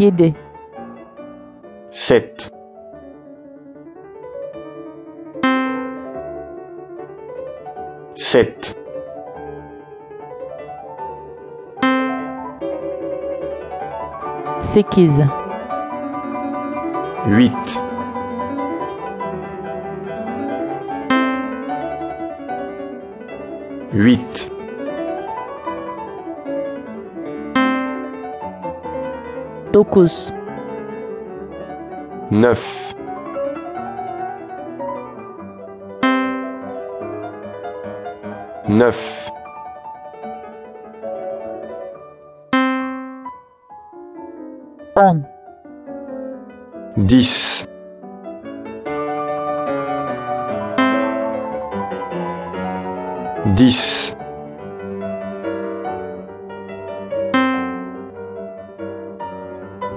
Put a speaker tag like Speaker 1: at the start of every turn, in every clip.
Speaker 1: 7
Speaker 2: sept, sept,
Speaker 1: 8
Speaker 2: huit, huit,
Speaker 1: dokuz,
Speaker 2: neuf, neuf,
Speaker 1: on,
Speaker 2: dix, dix,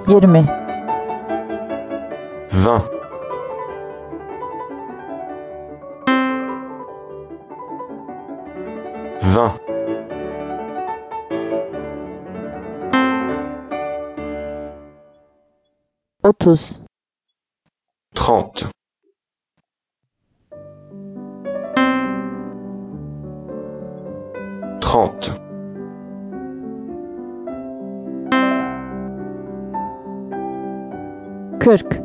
Speaker 1: yirmi,
Speaker 2: vingt, vingt,
Speaker 1: otuz,
Speaker 2: trente, trente,
Speaker 1: kırk,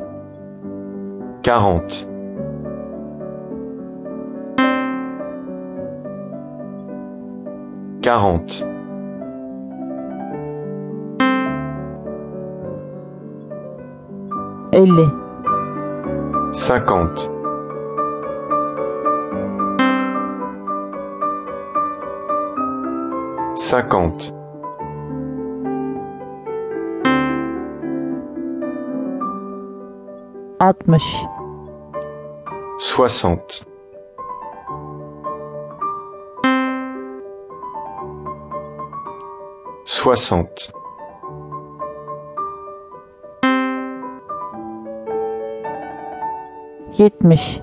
Speaker 2: quarante, quarante,
Speaker 1: elli,
Speaker 2: cinquante, cinquante,
Speaker 1: altmış,
Speaker 2: soixante, soixante,
Speaker 1: yetmiş,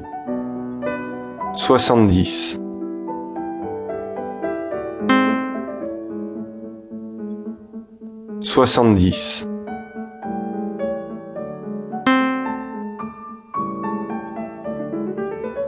Speaker 2: soixante-dix, soixante-dix,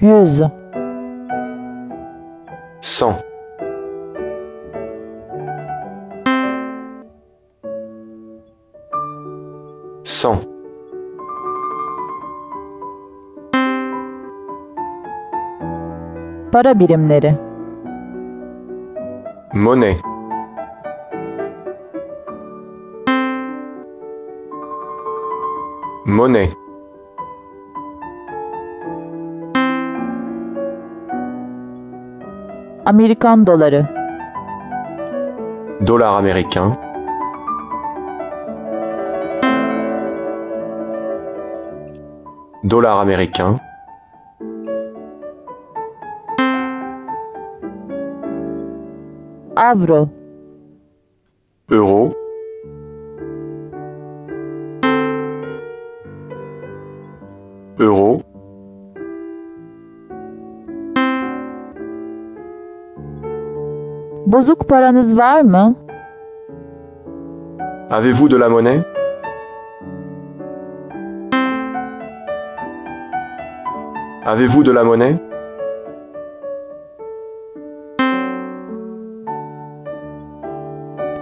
Speaker 2: Use.
Speaker 1: 100.
Speaker 2: 100. 100.
Speaker 1: Para.
Speaker 2: Monnaie. Monnaie.
Speaker 1: Amerikan doları,
Speaker 2: dollar américain, dollar américain,
Speaker 1: avro,
Speaker 2: euro, euro,
Speaker 1: bozuk paranız var mı?
Speaker 2: Avez-vous de la monnaie? Avez-vous de la monnaie?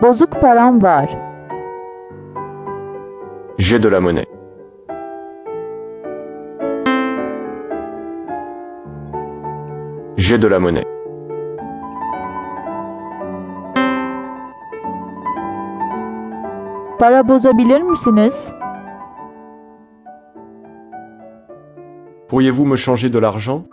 Speaker 1: Bozuk param var.
Speaker 2: J'ai de la monnaie. J'ai de la monnaie. Pourriez-vous me changer de l'argent?